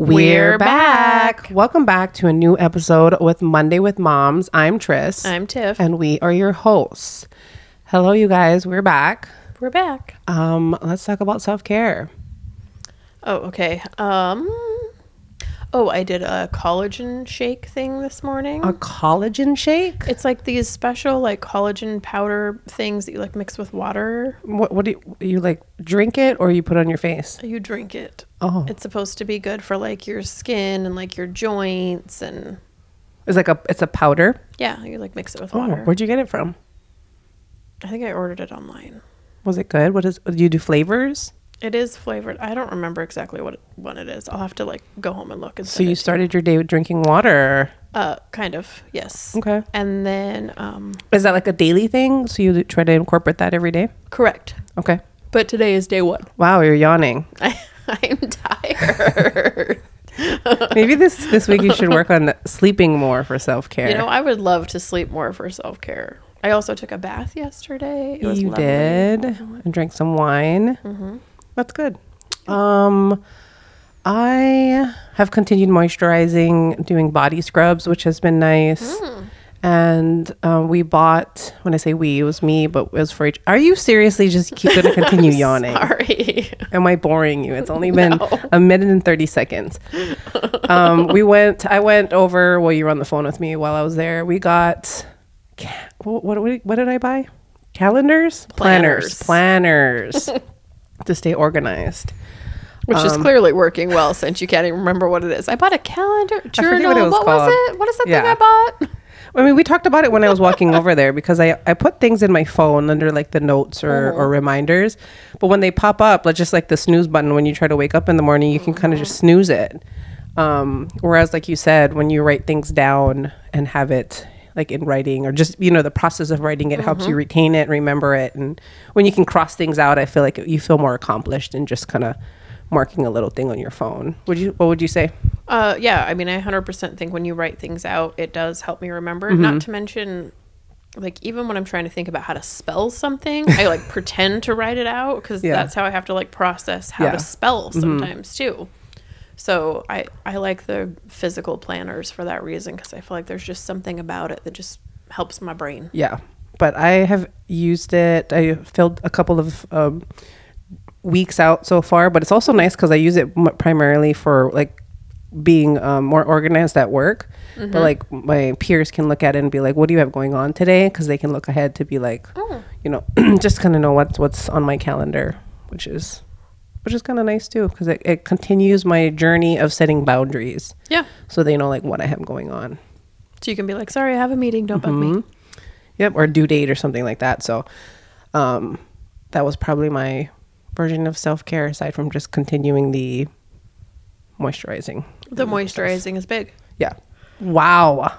We're back. Welcome back to a new episode with Monday with Moms. I'm Tris. I'm Tiff. and we are your hosts. Hello, you guys. We're back. We're back. Um, let's talk about self care. Oh, okay. Um Oh, I did a collagen shake thing this morning. A collagen shake. it's like these special like collagen powder things that you like mix with water. What? What do you, you like? Drink it or you put on your face? You drink it. Oh, It's supposed to be good for like your skin and like your joints and it's like a it's a powder. yeah, you like mix it with Oh, water. where'd you get it from? I think I ordered it online. Was it good? What is? Do you do flavors? It is flavored. I don't remember exactly what one it is. I'll have to like go home and look and So you started your day with drinking water. Uh, kind of, yes. Okay. And then, um, Is that like a daily thing? So you try to incorporate that every day? correct. Okay. But today is day one. Wow, you're yawning. I, I'm tired. Maybe this this week you should work on sleeping more for self care. you know, I would love to sleep more for self care. I also took a bath yesterday. It was you lovely. did and drank some wine. Mm-hmm. That's good. Um, I have continued moisturizing, doing body scrubs, which has been nice. Mm. And um, we bought. When I say we, it was me, but it was for each. Are you seriously just keep going to continue yawning? Sorry. Am I boring you? It's only been No. a minute and 30 seconds. Um, we went, I went over, well, you were on the phone with me while I was there. We got, what, what, what, what did I buy? Calendars? Planners. Planners. to stay organized. Which is Um, clearly working well since you can't even remember what it is. I bought a calendar journal. what it was what was it? What is that Yeah. thing I bought? I mean, we talked about it when I was walking over there because I, I put things in my phone under like the notes or, or reminders. But when they pop up, like just like the snooze button, when you try to wake up in the morning, you can kind of just snooze it. Um, whereas, like you said, when you write things down and have it like in writing or just, you know, the process of writing it helps you retain it, remember it. And when you can cross things out, I feel like you feel more accomplished than just kind of marking a little thing on your phone. Would you, what would you say? Uh, yeah, I mean, I 100% think when you write things out, it does help me remember. Mm-hmm. Not to mention, like, even when I'm trying to think about how to spell something, I like pretend to write it out because Yeah. that's how I have to like process how Yeah. Mm-hmm. to spell sometimes too. So I, I like the physical planners for that reason because I feel like there's just something about it that just helps my brain. Yeah, but I have used it. I filled a couple of um, weeks out so far, but it's also nice because I use it m- primarily for like being um, more organized at work. But like my peers can look at it and be like, "What do you have going on today?" Because they can look ahead to be like, you know, just kind of know what's what's on my calendar, which is which is kind of nice too because it, it continues my journey of setting boundaries, Yeah. so they know like what I have going on. So you can be like, sorry, I have a meeting. Don't bug Mm-hmm. me. Yep, or due date or something like that. So um, that was probably my version of self care aside from just continuing the moisturizing. The moisturizing is big. Yeah. Wow.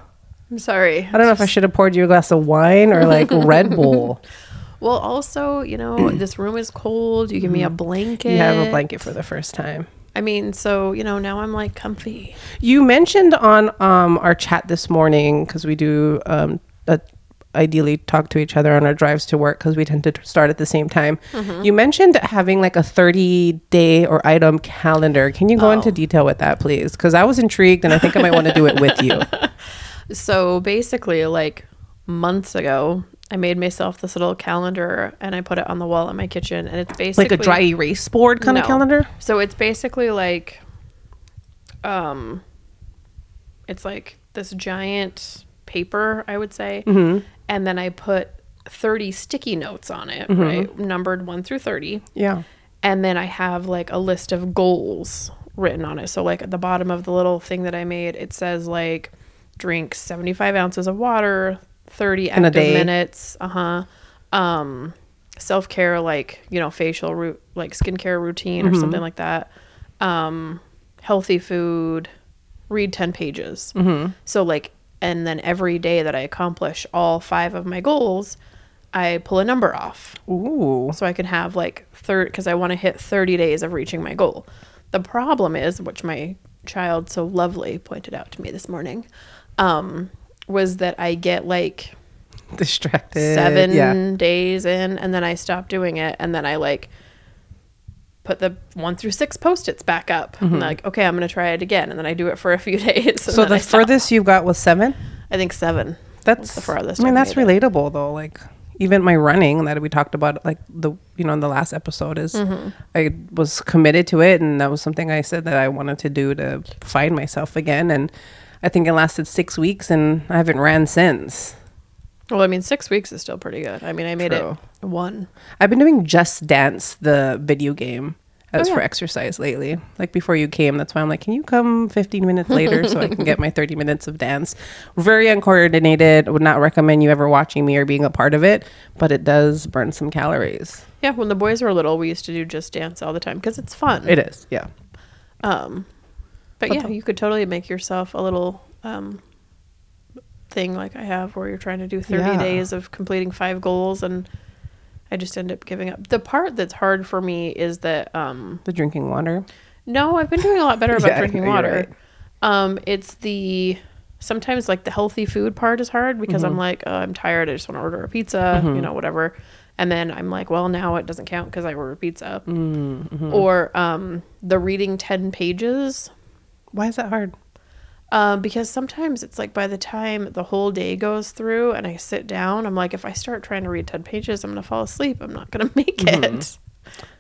I'm sorry. I don't know if I should have poured you a glass of wine or like Red Bull. Well, also, you know, this room is cold. You give me a blanket. Mm-hmm. You have a blanket for the first time. I mean, so you know, now I'm like comfy. You mentioned on um, our chat this morning because we do um, uh, ideally talk to each other on our drives to work because we tend to start at the same time. You mentioned having like a 30 day or item calendar. Can you go into detail with that, please? Because I was intrigued and I think I might want to do it with you. So basically, like months ago, I made myself this little calendar and I put it on the wall in my kitchen. And it's basically Like a dry erase board kind of calendar? So it's basically like, um, it's like this giant paper, I would say, Mm-hmm. and then I put thirty sticky notes on it, Mm-hmm. right, numbered one through thirty. Yeah. and then I have like a list of goals written on it. So like at the bottom of the little thing that I made, it says like drink 75 ounces of water, 30 In a active day. minutes. Uh-huh. Um self-care like, you know, facial root like skincare routine or something like that. Um healthy food, read 10 pages. So like and then every day that I accomplish all 5 of my goals, I pull a number off Ooh. so I can have like third because I want to hit 30 days of reaching my goal. The problem is, which my child so lovely pointed out to me this morning, um, was that I get like Distracted. seven Yeah. days in and then I stop doing it and then I like put the one through six post-its back up. I'm like, okay, I'm gonna try it again, and then I do it for a few days. So the furthest you got was seven. I think seven. That's the farthest I mean, that's relatable though. Like even my running that we talked about, like the you know in the last episode, is Mm-hmm. I was committed to it, and that was something I said that I wanted to do to find myself again. And I think it lasted six weeks, and I haven't ran since. Well, I mean, six weeks is still pretty good. I mean, I made True. it one. I've been doing Just Dance, the video game, as Oh, for exercise lately. Like before you came, that's why I'm like, can you come 15 minutes later so I can get my 30 minutes of dance? Very uncoordinated. Would not recommend you ever watching me or being a part of it, but it does burn some calories. Yeah, when the boys were little, we used to do just dance all the time because it's fun. It is, yeah. Um, but yeah, the- you could totally make yourself a little um, thing like I have, where you're trying to do 30 Yeah. days of completing five goals, and I just end up giving up. The part that's hard for me is that um, The drinking water. no, I've been doing a lot better about Yeah, drinking water. right. Um, it's the sometimes like the healthy food part is hard because Mm-hmm. I'm like, oh, I'm tired. I just want to order a pizza, you know, whatever. And then I'm like, well, now it doesn't count because I ordered pizza. Mm-hmm. Or um, the reading 10 pages Why is that hard? um, because sometimes it's like by the time the whole day goes through and I sit down, I'm like, if I start trying to read 10 pages, I'm going to fall asleep. I'm not going to make Mm-hmm. it.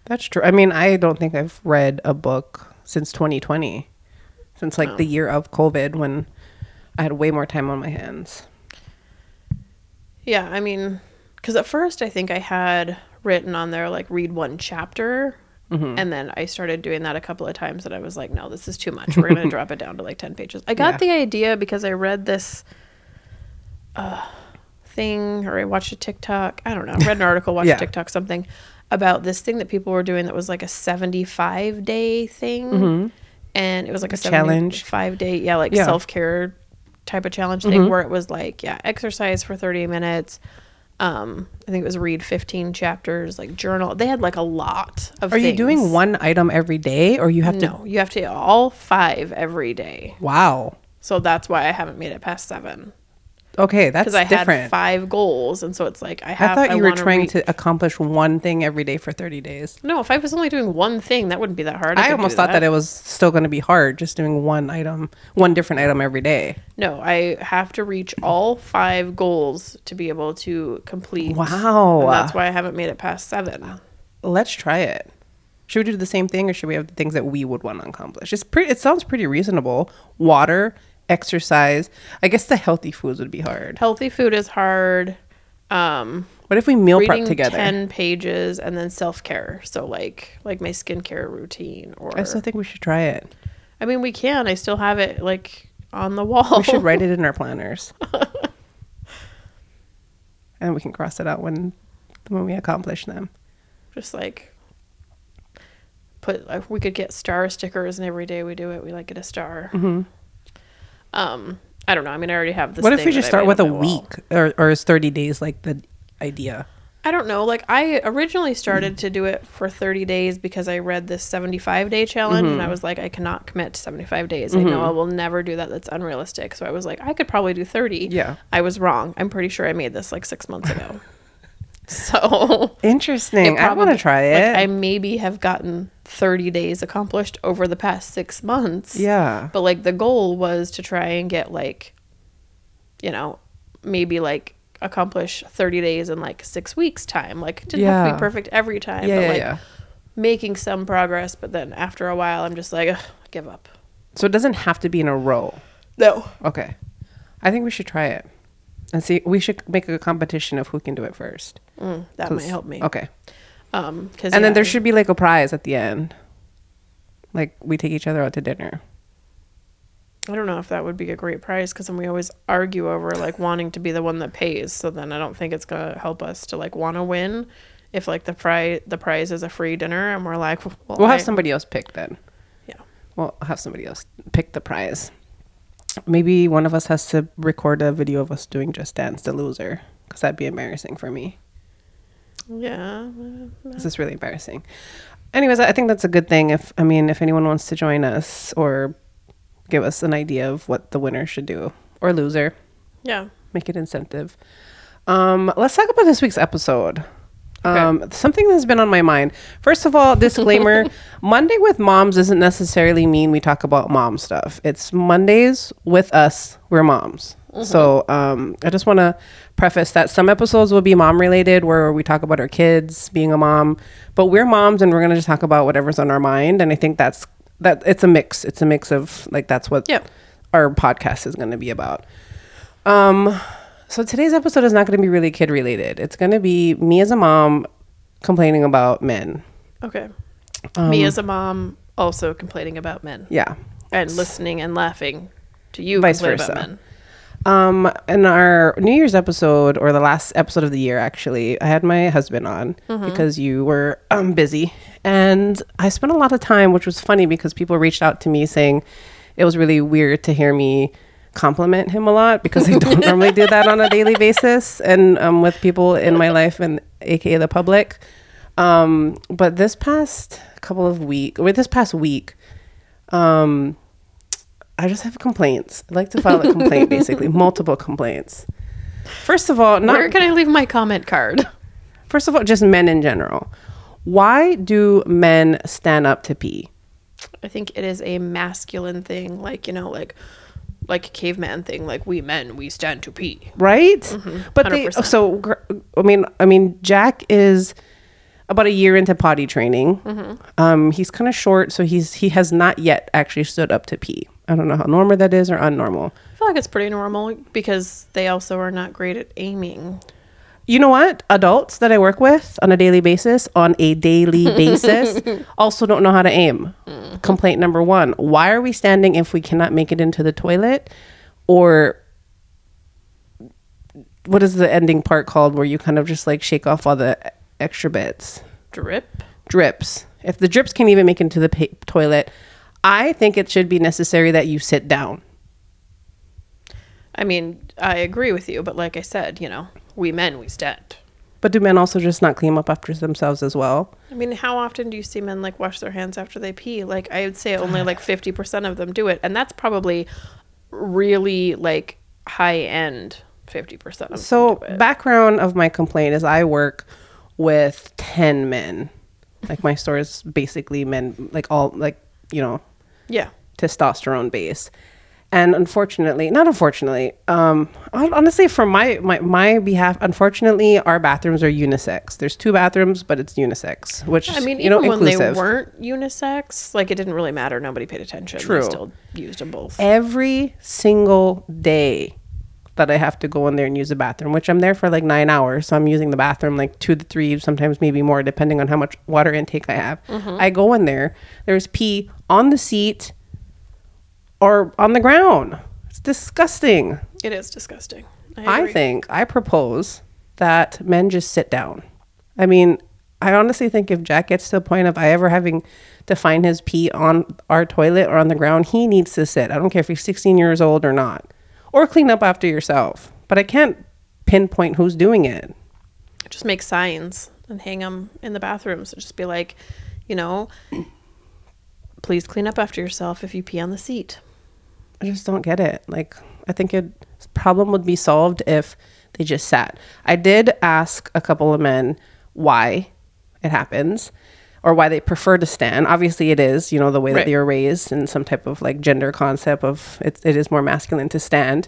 That's true. I mean, I don't think I've read a book since 2020, since Oh. like the year of COVID when I had way more time on my hands. Yeah, I mean, because at first I think I had written on there like read one chapter. Mm-hmm. And then I started doing that a couple of times, and I was like, "No, this is too much. We're gonna drop it down to like ten pages." I got Yeah. the idea because I read this uh, thing, or I watched a TikTok. I don't know. Read an article, watched Yeah. a TikTok, something about this thing that people were doing that was like a seventy-five day thing, and it was like a, Mm-hmm. A challenge. five day, yeah, like Yeah. Mm-hmm. self care type of challenge thing where it was like, yeah, exercise for thirty minutes. Um, I think it was read fifteen chapters, like journal. They had like a lot of. Are you doing one item every day or you have to? No, you have to all five every day. Wow. So that's why I haven't made it past seven Okay, that's because I different. had five goals, and so it's like I have. I thought you were trying reach- to accomplish one thing every day for 30 days. No, if I was only doing one thing, that wouldn't be that hard. I, could almost thought that. it was still going to be hard just doing one item, one different item every day. No, I have to reach all five goals to be able to complete. Wow. That's why I haven't made it past seven. Let's try it. Should we do the same thing or should we have the things that we would want to accomplish? It's pretty it sounds pretty reasonable. Water, exercise. I guess the healthy foods would be hard. Healthy food is hard. Um, What if we meal prep together? ten pages and then self care. So like like my skincare routine or I still think we should try it. I mean we can. I still have it like on the wall. We should write it in our planners. and we can cross it out when when we accomplish them. just like put like, we could get star stickers and every day we do it we like get a star um i don't know i mean i already have this Mm-hmm. what if we just start with a on my wall. week or, or is 30 days like the idea? i don't know like i originally started to do it for 30 days because i read this 75 day challenge and i Mm-hmm. was like i cannot commit to 75 days i know i will never do that that's unrealistic so i was like i could probably do 30 Yeah. i was wrong i'm pretty sure i made this like six months ago so Interesting. It I want probably- to try like, it. I maybe have gotten 30 days accomplished over the past six months. yeah. But like the goal was to try and get like, you know, maybe like accomplish 30 days in like six weeks time. Like it didn't have to be perfect every time, Yeah, but yeah, like yeah. making some progress. But then after a while, I'm just like, Ugh, give up. So it doesn't have to be in a row. No. Okay. I think we should try it. And see, we should make a competition of who can do it first. Mm, that might help me. Okay. Um, cause And then there should be like a prize at the end. Like we take each other out to dinner. I don't know if that would be a great prize because then we always argue over like wanting to be the one that pays. So then I don't think it's gonna help us to like want to win. If like the prize the prize is a free dinner and we're like, well, We'll I- have somebody else pick then. Yeah. We'll have somebody else pick the prize. Maybe one of us has to record a video of us doing Just Dance the loser. Because that'd be embarrassing for me. Yeah. This is really embarrassing. Anyways, I think that's a good thing. If I mean, if anyone wants to join us or give us an idea of what the winner should do or loser, Yeah. make it incentive. Um, let's talk about this week's episode. Um, something that's been on my mind. First of all, disclaimer: Monday with moms doesn't necessarily mean we talk about mom stuff. It's Mondays with us. We're moms. So um, I just want to preface that some episodes will be mom related, where we talk about our kids being a mom, but we're moms and we're gonna just talk about whatever's on our mind. And I think that's that. It's a mix. It's a mix of like that's what our podcast is going to be about. Um, so today's episode is not going to be really kid related. It's going to be me as a mom complaining about men. Okay. Um, Me as a mom also complaining about men Yeah. and listening and laughing to you Vice complain versa. about men. Um, in our New Year's episode, or the last episode of the year, actually, I had my husband on because you were um, busy. And I spent a lot of time, which was funny because people reached out to me saying it was really weird to hear me compliment him a lot because I don't normally do that on a daily basis and um, with people in my life and aka the public. Um, but this past couple of week, or this past week, um, I just have complaints. I like to file a complaint, basically, multiple complaints. First of all, not Where can I leave my comment card? first of all, just men in general. Why do men stand up to pee? I think it is a masculine thing, like you know, like like caveman thing, like we men we stand to pee. Right? But they 100%. so I mean I mean Jack is about a year into potty training. Um, he's kind of short, so he's he has not yet actually stood up to pee. I don't know how normal that is or unnormal. I feel like it's pretty normal because they also are not great at aiming. You know what? Adults that I work with on a daily basis, on a daily basis, also don't know how to aim. Mm. Complaint number one Why are we standing if we cannot make it into the toilet? Or what is the ending part called where you kind of just like shake off all the extra bits? Drip. Drips. If the drips can't even make it into the pa- toilet, I think it should be necessary that you sit down. I mean, I agree with you, but like I said, you know, we men we stand. But do men also just not clean up after themselves as well? I mean, how often do you see men like wash their hands after they pee? Like I would say only like 50% of them do it, and that's probably really like high end 50% of them So background of my complaint is I work with 10 men. Like my store is basically men like all like, you know, yeah. testosterone base. And unfortunately, not unfortunately, um honestly from my, my my behalf, unfortunately our bathrooms are unisex. There's two bathrooms, but it's unisex, which I mean, you know even when inclusive. they weren't unisex, like it didn't really matter. Nobody paid attention. True. They still used them both. every single day that I have to go in there and use the bathroom, which I'm there for like nine hours. So I'm using the bathroom like two to three, sometimes maybe more, depending on how much water intake I have. I go in there, there's pee on the seat or on the ground. It's disgusting. It is disgusting. I, I think, I propose that men just sit down. I mean, I honestly think if Jack gets to the point of I ever having to find his pee on our toilet or on the ground, he needs to sit. I don't care if he's 16 years old or not. Or clean up after yourself. But I can't pinpoint who's doing it. just make signs and hang them in the bathrooms. Just be like, you know, please clean up after yourself if you pee on the seat. I just don't get it. Like, I think it problem would be solved if they just sat. I did ask a couple of men why it happens or why they prefer to stand. Obviously, it is, you know, the way that Right. they were raised and some type of like gender concept of it, it is more masculine to stand.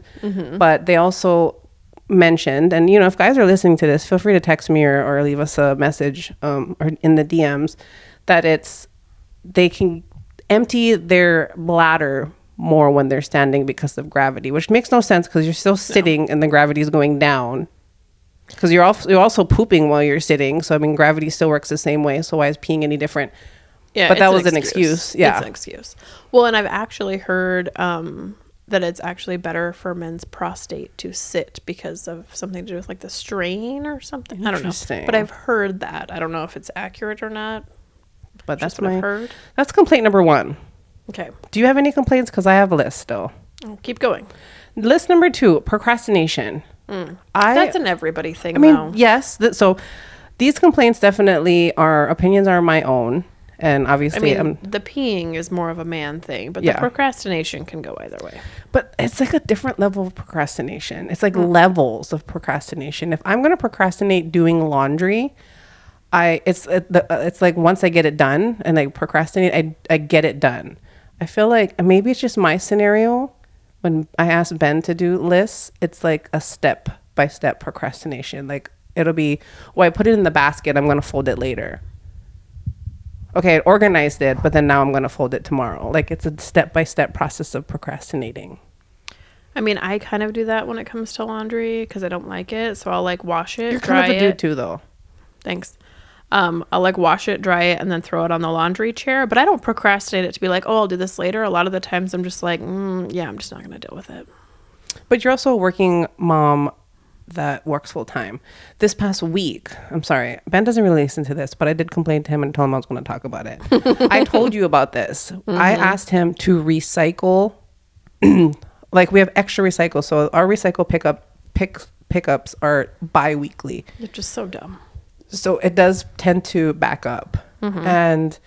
But they also mentioned, and you know, if guys are listening to this, feel free to text me or, or leave us a message um, or in the DMs that it's they can empty their bladder more when they're standing because of gravity, which makes no sense because you're still sitting and the gravity is going down. Because you're also you're also pooping while you're sitting, so I mean gravity still works the same way. So why is peeing any different? Yeah, But that it's was an excuse, yeah. it's an excuse. Well, and I've actually heard um, that it's actually better for men's prostate to sit because of something to do with like the strain or something. I don't know, but I've heard that. I don't know if it's accurate or not. But that's what my I've heard. that's complaint number one. Okay, Do you have any complaints? Because I have a list still. I'll keep going. List number two: procrastination. I That's an everybody thing, I mean, though. yes. Th- so these complaints definitely are opinions are my own, and obviously, I mean, um, the peeing is more of a man thing, but Yeah. the procrastination can go either way. but it's like a different level of procrastination. It's like levels of procrastination. If I'm going to procrastinate doing laundry, I it's it, the, uh, it's like once I get it done and I procrastinate, I I get it done. I feel like maybe it's just my scenario. When I ask Ben to do lists, it's like a step by step procrastination. Like it'll be, well, I put it in the basket. I'm gonna fold it later. Okay, I organized it, but then now I'm gonna fold it tomorrow. Like it's a step by step process of procrastinating. I mean, I kind of do that when it comes to laundry because I don't like it. So I'll like wash it, You're dry kind of a it. dude too, though. Thanks. Um, I'll like wash it, dry it, and then throw it on the laundry chair. But I don't procrastinate it to be like, oh, I'll do this later. A lot of the times I'm just like, mm, yeah, I'm just not gonna deal with it. But you're also a working mom that works full time. This past week, I'm sorry, Ben doesn't really listen to this, but I did complain to him and told him I was going to talk about it. I told you about this. I asked him to recycle, like we have extra recycle, so our recycle pickup pick pickups are bi-weekly. You're just so dumb. So it does tend to back up. Mm-hmm. And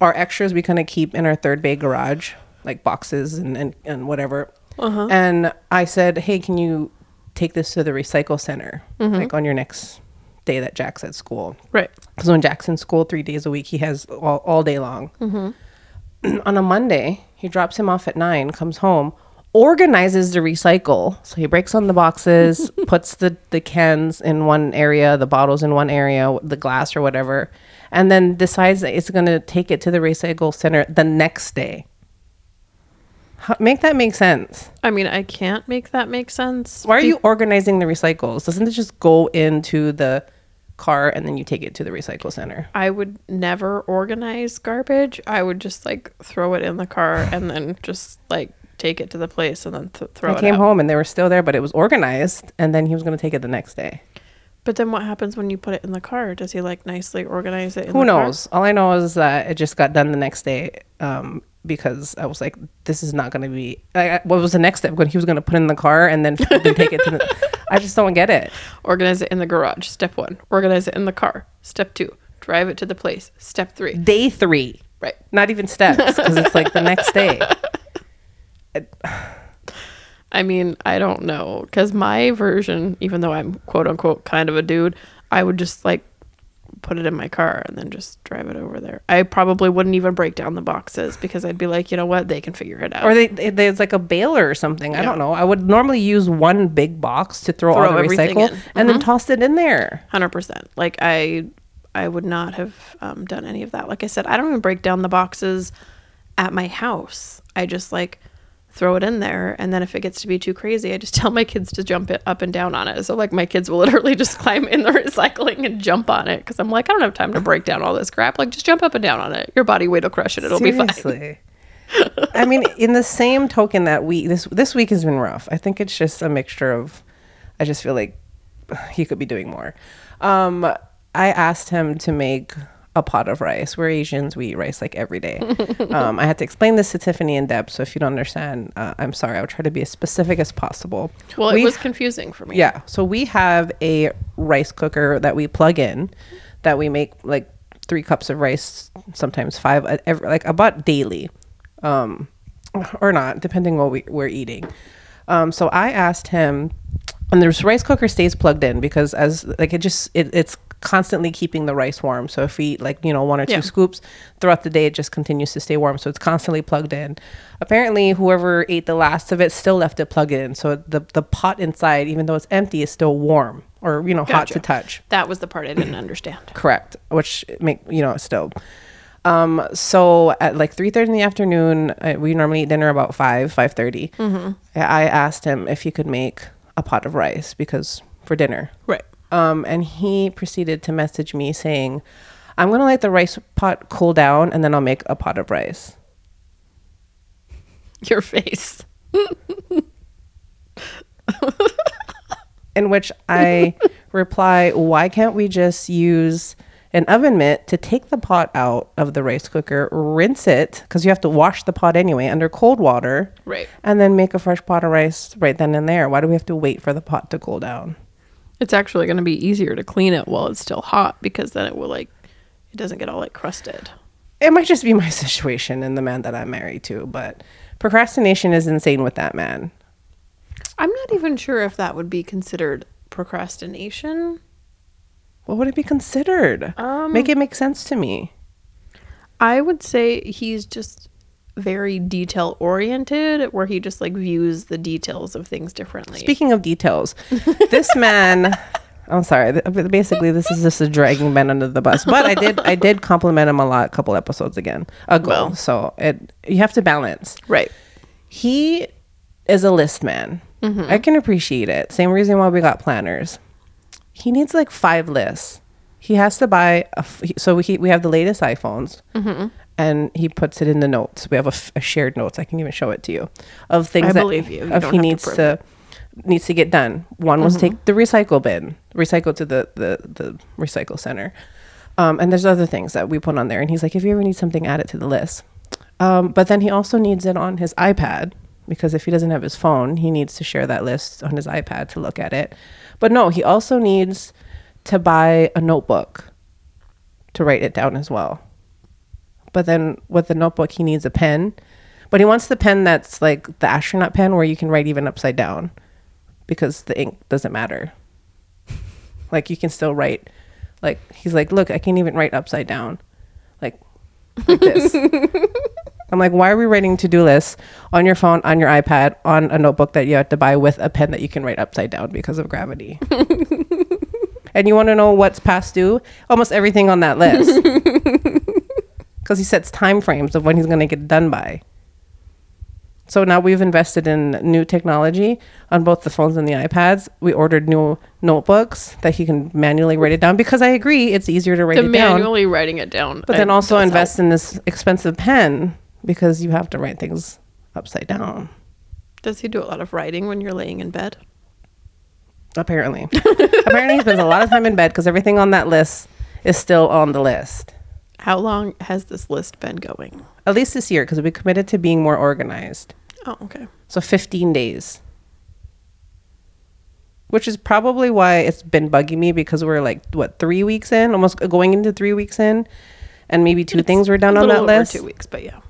our extras we kind of keep in our third bay garage like boxes and, and, and whatever. Uh-huh. And i said hey can you take this to the recycle center? Mm-hmm. Like on your next day that jack's at school. Right. because when jack's in school three days a week he has all, all day long. Mm-hmm. On a monday he drops him off at nine comes home organizes the recycle. So he breaks on the boxes puts the, the cans in one area the bottles in one area the glass or whatever and then decides that it's going to take it to the recycle center the next day. How, make that make sense? I mean, I can't make that make sense. why are you organizing the recycles? Doesn't it just go into the car and then you take it to the recycle center? I would never organize garbage. I would just like throw it in the car and then just like take it to the place and then th- throw I it came out. home and they were still there, but it was organized, and then he was going to take it the next day. But then what happens when you put it in the car? Does he like nicely organize it? In Who the car? knows? All I know is that it just got done the next day um, because I was like, this is not going to be. I, I- what was the next step? When he was going to put it in the car and then fucking take it to the. I just don't get it. Organize it in the garage. Step one. Organize it in the car. Step two. Drive it to the place. Step three. Day three, Right. not even steps, because it's like the next day. I mean, I don't know. Because my version, even though I'm quote unquote kind of a dude, I would just like put it in my car and then just drive it over there. I probably wouldn't even break down the boxes because I'd be like, you know what? They can figure it out. Or they, they there's like a baler or something. I don't know. I would normally use one big box to throw, Throw all the recycle in. Mm-hmm. and then toss it in there. Hundred percent. Like I, I would not have um, done any of that. Like I said, I don't even break down the boxes at my house. I just like throw it in there, and then if it gets to be too crazy, I just tell my kids to jump it up and down on it. So like my kids will literally just climb in the recycling and jump on it because I'm like, I don't have time to break down all this crap. Like just jump up and down on it. Your body weight will crush it. It'll be fine. Seriously. I mean, in the same token that we this this week has been rough. I think it's just a mixture of. I just feel like he could be doing more. Um, I asked him to make a pot of rice. We're Asians; we eat rice like every day. um, I had to explain this to Tiffany in depth, so if you don't understand, uh, I'm sorry. I'll try to be as specific as possible. Well, We it was confusing for me. yeah. So we have a rice cooker that we plug in that we make like three cups of rice, sometimes five, uh, every, like about daily, um, or not, depending what we, we're eating. Um, so I asked him, and this rice cooker stays plugged in because as like it just it, it's constantly keeping the rice warm. So if we eat like you know one or two Yeah. scoops throughout the day, it just continues to stay warm. So it's constantly plugged in. Apparently, whoever ate the last of it still left it plugged in. So the the pot inside, even though it's empty, is still warm or you know hot to touch. That was the part I didn't understand. Correct. Which make you know still. Um. So at like three thirty in the afternoon, uh, we normally eat dinner about five five I I asked him if he could make a pot of rice because for dinner. Right. Um, and he proceeded to message me saying, "I'm gonna let the rice pot cool down, and then I'll make a pot of rice." Your face. In which I reply, "Why can't we just use an oven mitt to take the pot out of the rice cooker, rinse it because you have to wash the pot anyway under cold water, Right. and then make a fresh pot of rice right then and there? Why do we have to wait for the pot to cool down?" It's actually going to be easier to clean it while it's still hot because then it will like it doesn't get all like crusted. it might just be my situation and the man that I'm married to, but procrastination is insane with that man. I'm not even sure if that would be considered procrastination. What would it be considered? Um, Make it make sense to me. I would say he's just very detail oriented, where he just like views the details of things differently. Speaking of details, this man. I'm sorry. Basically, this is just a dragging Ben under the bus. But I did, I did compliment him a lot a couple episodes again ago. Well. so it you have to balance. right. He is a list man. Mm-hmm. I can appreciate it. Same reason why we got planners. He needs like five lists. He has to buy a f- so we we have the latest iPhones, mm-hmm. And he puts it in the notes. We have a, f- a shared notes. I can even show it to you of things I that believe you. You of he have to needs to, needs to get done. One was take the recycle bin, recycle to the the the recycle center, um, and there's other things that we put on there. And he's like, if you ever need something, add it to the list. Um, but then he also needs it on his iPad because if he doesn't have his phone, he needs to share that list on his iPad to look at it. But no, he also needs to buy a notebook to write it down as well. But then with the notebook, he needs a pen. But he wants the pen that's like the astronaut pen where you can write even upside down because the ink doesn't matter. like you can still write. Like he's like, look, I can even write upside down. Like like this. I'm like, why are we writing to do lists on your phone, on your iPad, on a notebook that you have to buy with a pen that you can write upside down because of gravity? and you want to know what's past due? Almost everything on that list. Because he sets time frames of when he's going to get done by. So now we've invested in new technology on both the phones and the iPads. We ordered new notebooks that he can manually write it down because I agree it's easier to write The it down. manually writing it down. But then also invest help. in this expensive pen because you have to write things upside down. Does he do a lot of writing when you're laying in bed? Apparently. Apparently he spends a lot of time in bed because everything on that list is still on the list. How long has this list been going? At least this year because we committed to being more organized. Oh, okay. So 15 days. Which is probably why it's been bugging me because we're like, what, three weeks in? Almost going into three weeks in. And maybe two things were done on that list. two weeks, but yeah.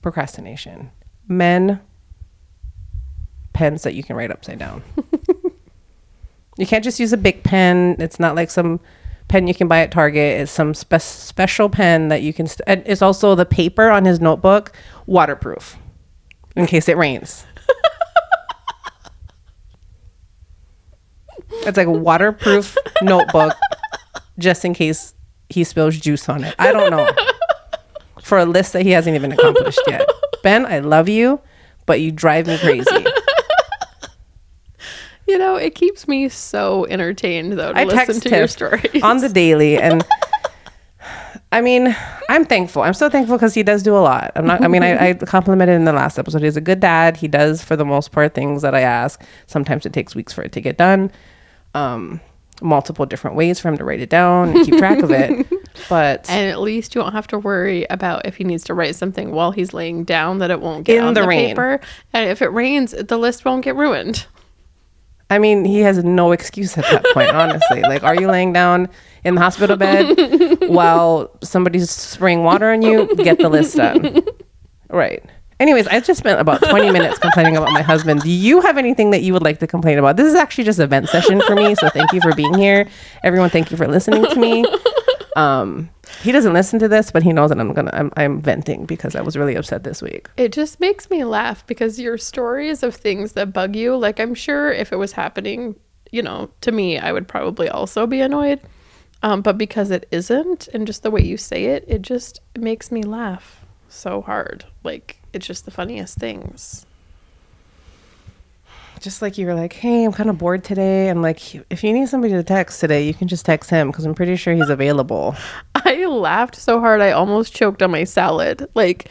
procrastination. Men, pens that you can write upside down. you can't just use a big pen. It's not like some pen you can buy at Target. It's some spe- special pen that you can. St- and it's also the paper on his notebook waterproof in case it rains. it's like a waterproof notebook just in case he spills juice on it. I don't know for a list that he hasn't even accomplished yet. Ben, I love you, but you drive me crazy. You know, it keeps me so entertained though to I listen text to him your stories. on the daily, and I mean, I'm thankful. I'm so thankful because he does do a lot. I'm not. I mean, I, I complimented in the last episode. He's a good dad. He does, for the most part, things that I ask. Sometimes it takes weeks for it to get done. Um, multiple different ways for him to write it down and keep track of it. But and at least you won't have to worry about if he needs to write something while he's laying down that it won't get In on the the, rain. paper. And if it rains, the list won't get ruined. I mean, he has no excuse at that point, honestly. Like, are you laying down in the hospital bed while somebody's spraying water on you? Get the list done. Right. Anyways, I just spent about 20 minutes complaining about my husband. Do you have anything that you would like to complain about? This is actually just a vent session for me. So thank you for being here. Everyone, thank you for listening to me. Um, he doesn't listen to this, but he knows that I'm gonna I'm, I'm venting because I was really upset this week. It just makes me laugh because your stories of things that bug you, like I'm sure if it was happening, you know, to me, I would probably also be annoyed. Um, but because it isn't, and just the way you say it, it just makes me laugh so hard. Like it's just the funniest things. Just like you were like, hey, I'm kind of bored today. I'm like, if you need somebody to text today, you can just text him because I'm pretty sure he's available. I laughed so hard I almost choked on my salad. Like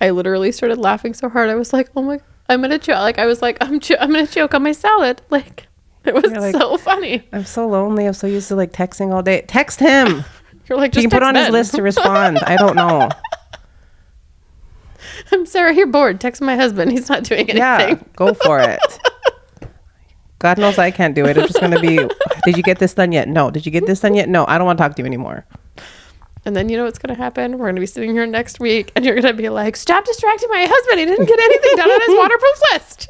I literally started laughing so hard I was like, "Oh my I'm going to choke." Like I was like, "I'm cho- I'm going to choke on my salad." Like it was like- so funny. I'm so lonely. I'm so used to like texting all day. Text him. You're like, just can put on his list to respond. I don't know. I'm Sarah. You're bored. Text my husband. He's not doing anything. Yeah, go for it. God knows I can't do it. I'm just going to be, did you get this done yet? No. Did you get this done yet? No. I don't want to talk to you anymore. And then you know what's going to happen? We're going to be sitting here next week, and you're going to be like, "Stop distracting my husband. He didn't get anything done on his waterproof list."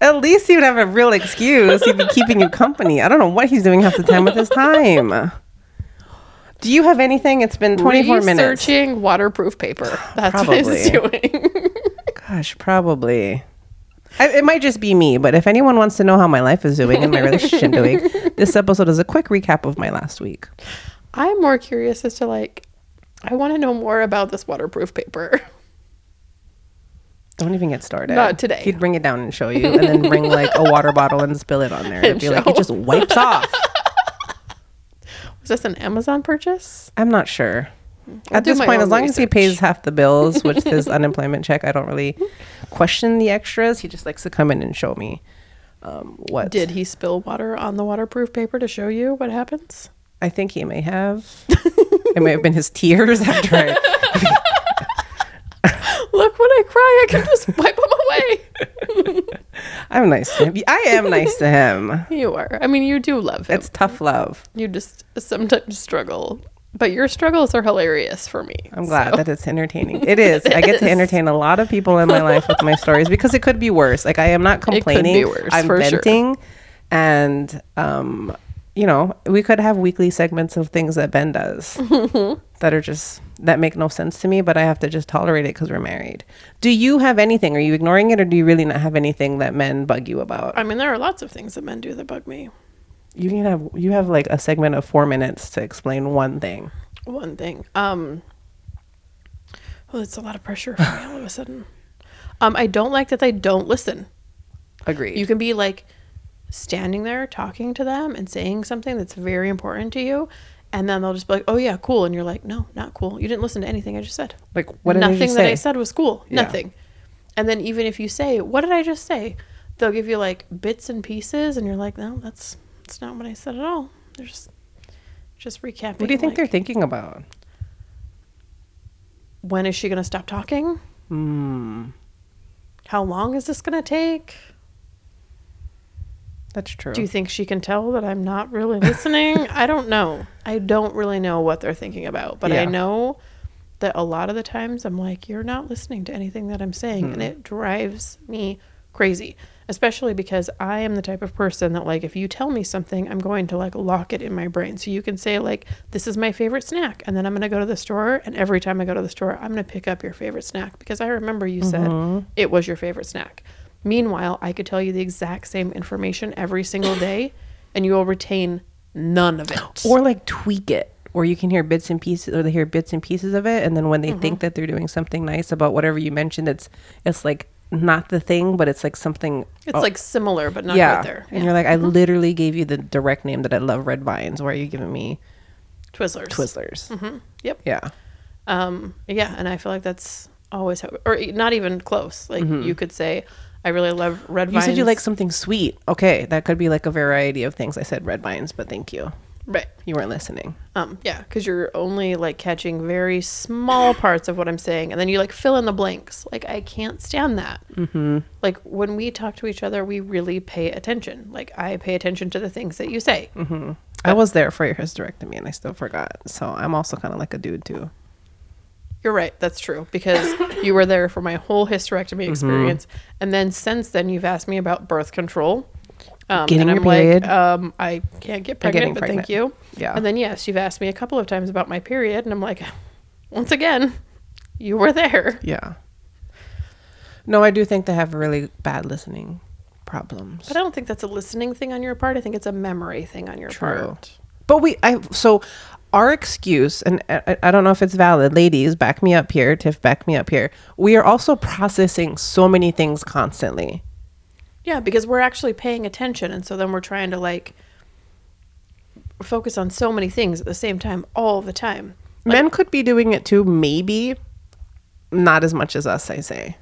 At least he would have a real excuse. He'd be keeping you company. I don't know what he's doing half the time with his time. Do you have anything? It's been 24 minutes. Researching waterproof paper. That's what he's doing. Gosh, probably. I, it might just be me, but if anyone wants to know how my life is doing and my relationship doing, this episode is a quick recap of my last week. I'm more curious as to like, I want to know more about this waterproof paper. Don't even get started. Not today. He'd bring it down and show you, and then bring like a water bottle and spill it on there. It'd And be like it just wipes off. Was this an Amazon purchase? I'm not sure. I'll At this point, as long as he pays half the bills, which his unemployment check, I don't really question the extras. He just likes to come in and show me um, what Did he spill water on the waterproof paper to show you what happens? I think he may have. it may have been his tears after I. Look, when I cry, I can just wipe them away. I'm nice to him. I am nice to him. You are. I mean, you do love him. It's tough love. you just sometimes struggle, but your struggles are hilarious for me. I'm glad so. that it's entertaining. It is. I get to entertain a lot of people in my life with my stories because it could be worse. Like I am not complaining. It could be worse, I'm for sure. venting, and um, you know, we could have weekly segments of things that Ben does that are just that make no sense to me, but I have to just tolerate it because we're married. Do you have anything? Are you ignoring it, or do you really not have anything that men bug you about? I mean, there are lots of things that men do that bug me. You can have you have like a segment of four minutes to explain one thing. One thing. Um. Well, it's a lot of pressure for me all of a sudden. Um, I don't like that they don't listen. Agreed. You can be like standing there talking to them and saying something that's very important to you, and then they'll just be like, "Oh yeah, cool," and you're like, "No, not cool. You didn't listen to anything I just said. like what did I Nothing that? I said was cool. Yeah. Nothing." And then even if you say, "What did I just say?" They'll give you like bits and pieces, and you're like, "No, that's that's not what I said at all." They're just just recapping. What do you think like, they're thinking about? When is she going to stop talking? Hmm. How long is this going to take? That's true. Do you think she can tell that I'm not really listening? I don't know. I don't really know what they're thinking about, but Yeah. I know that a lot of the times I'm like, you're not listening to anything that I'm saying, Hmm. and it drives me crazy. Especially because I am the type of person that like if you tell me something, I'm going to like lock it in my brain. So you can say like this is my favorite snack and then I'm going to go to the store and every time I go to the store, I'm going to pick up your favorite snack because I remember you Mm-hmm. said it was your favorite snack. Meanwhile, I could tell you the exact same information every single day and you will retain none of it. or like tweak it or you can hear bits and pieces or they hear bits and pieces of it and then when they Mm-hmm. think that they're doing something nice about whatever you mentioned it's it's like not the thing but it's like something it's oh, like similar but not yeah right there. and Yeah. you're like i literally gave you the direct name that i love red vines why are you giving me Twizzlers. twizzlers Mm-hmm. Yep. yeah Um, yeah, and I feel like that's always how, or not even close. Like you could say, I really love red Mm-hmm. you said you like something sweet okay that could be like a variety of things i said red vines but thank you right. you weren't listening Um, yeah, because you're only like catching very small parts of what I'm saying, and then you like fill in the blanks. Like I can't stand that. Mm-hmm. Like when we talk to each other, we really pay attention. Like I pay attention to the things that you say. Mm-hmm. i was there for your hysterectomy and i still forgot so i'm also kind of like a dude too You're right. That's true because you were there for my whole hysterectomy Mm-hmm. experience, and then since then you've asked me about birth control. Um, Getting and I'm your period. like, um, I can't get pregnant, but thank you. Yeah. And then yes, you've asked me a couple of times about my period, and I'm like, once again, you were there. Yeah. No, I do think they have really bad listening problems. But I don't think that's a listening thing on your part. I think it's a memory thing on your True. part. But we, I, so our excuse, and I, I don't know if it's valid, ladies, back me up here, Tiff, back me up here. We are also processing so many things constantly. Yeah, because we're actually paying attention, and so then we're trying to like focus on so many things at the same time all the time. Men could be doing it too, maybe. Not as much as us, I say.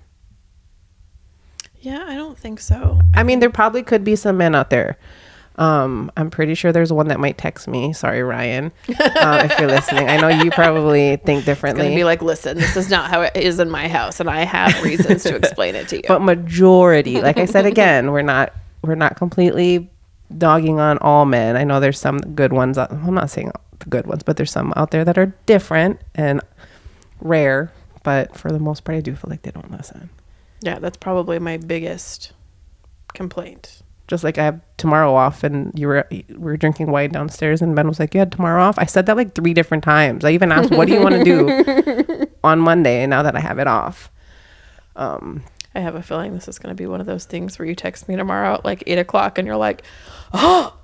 Yeah, I don't think so. I mean, there probably could be some men out there. Um, I'm pretty sure there's one that might text me. Sorry, Ryan, uh, if you're listening. I know you probably think differently. Gonna be like, listen, this is not how it is in my house, and I have reasons to explain it to you. but majority like i said again we're not we're not completely dogging on all men i know there's some good ones out, i'm not saying the good ones but there's some out there that are different and rare but for the most part i do feel like they don't listen yeah, that's probably my biggest complaint. Just like I have tomorrow off, and you were we were drinking wine downstairs, and Ben was like, "You had tomorrow off." I said that like three different times. I even asked, "What do you want to do on Monday?" Now that I have it off, um, I have a feeling this is going to be one of those things where you text me tomorrow at like eight o'clock and you're like, oh,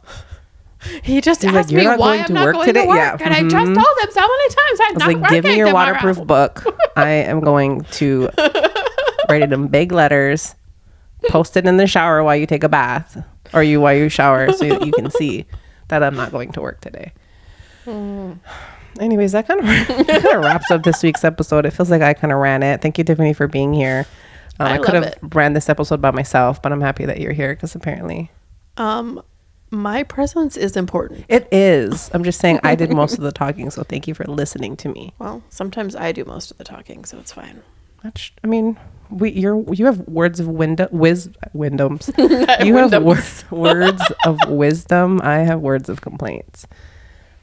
he just He's like, asked "You're me not why going I'm to not work going today?" to work. Yeah, And I just mhm. told him so many times I'm I was not like, "Give me your tomorrow." waterproof book. I am going to write it in big letters, post it in the shower while you take a bath, or you while you shower, so that you can see that I'm not going to work today." Anyways, that kind of kind of wraps up this week's episode. It feels like I kind of ran it. Thank you, Tiffany, for being here. Um, I I, could have it. ran this episode by myself, but I'm happy that you're here because apparently Um, my presence is important. it is. I'm just saying I did most of the talking, so thank you for listening to me. Well, sometimes I do most of the talking, so it's fine. That's, I mean, we you're you have words of window wiz windows. you have wor- words of wisdom. I have words of complaints.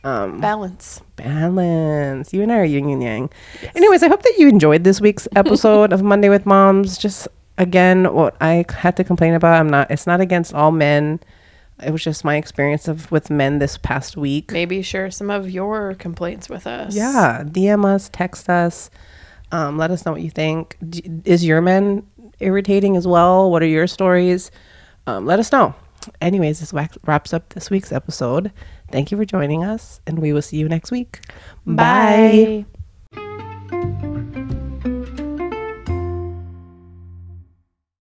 Um, Balance. balance. You and I are yin and yang. Anyways, I hope that you enjoyed this week's episode of Monday with Moms. Just again, what I had to complain about. I'm not. It's not against all men. It was just my experience of with men this past week. Maybe share some of your complaints with us. Yeah, DM us, text us. Um, let us know what you think. D- is your man irritating as well? What are your stories? Um, let us know. Anyways, this wax- wraps up this week's episode. Thank you for joining us, and we will see you next week. Bye.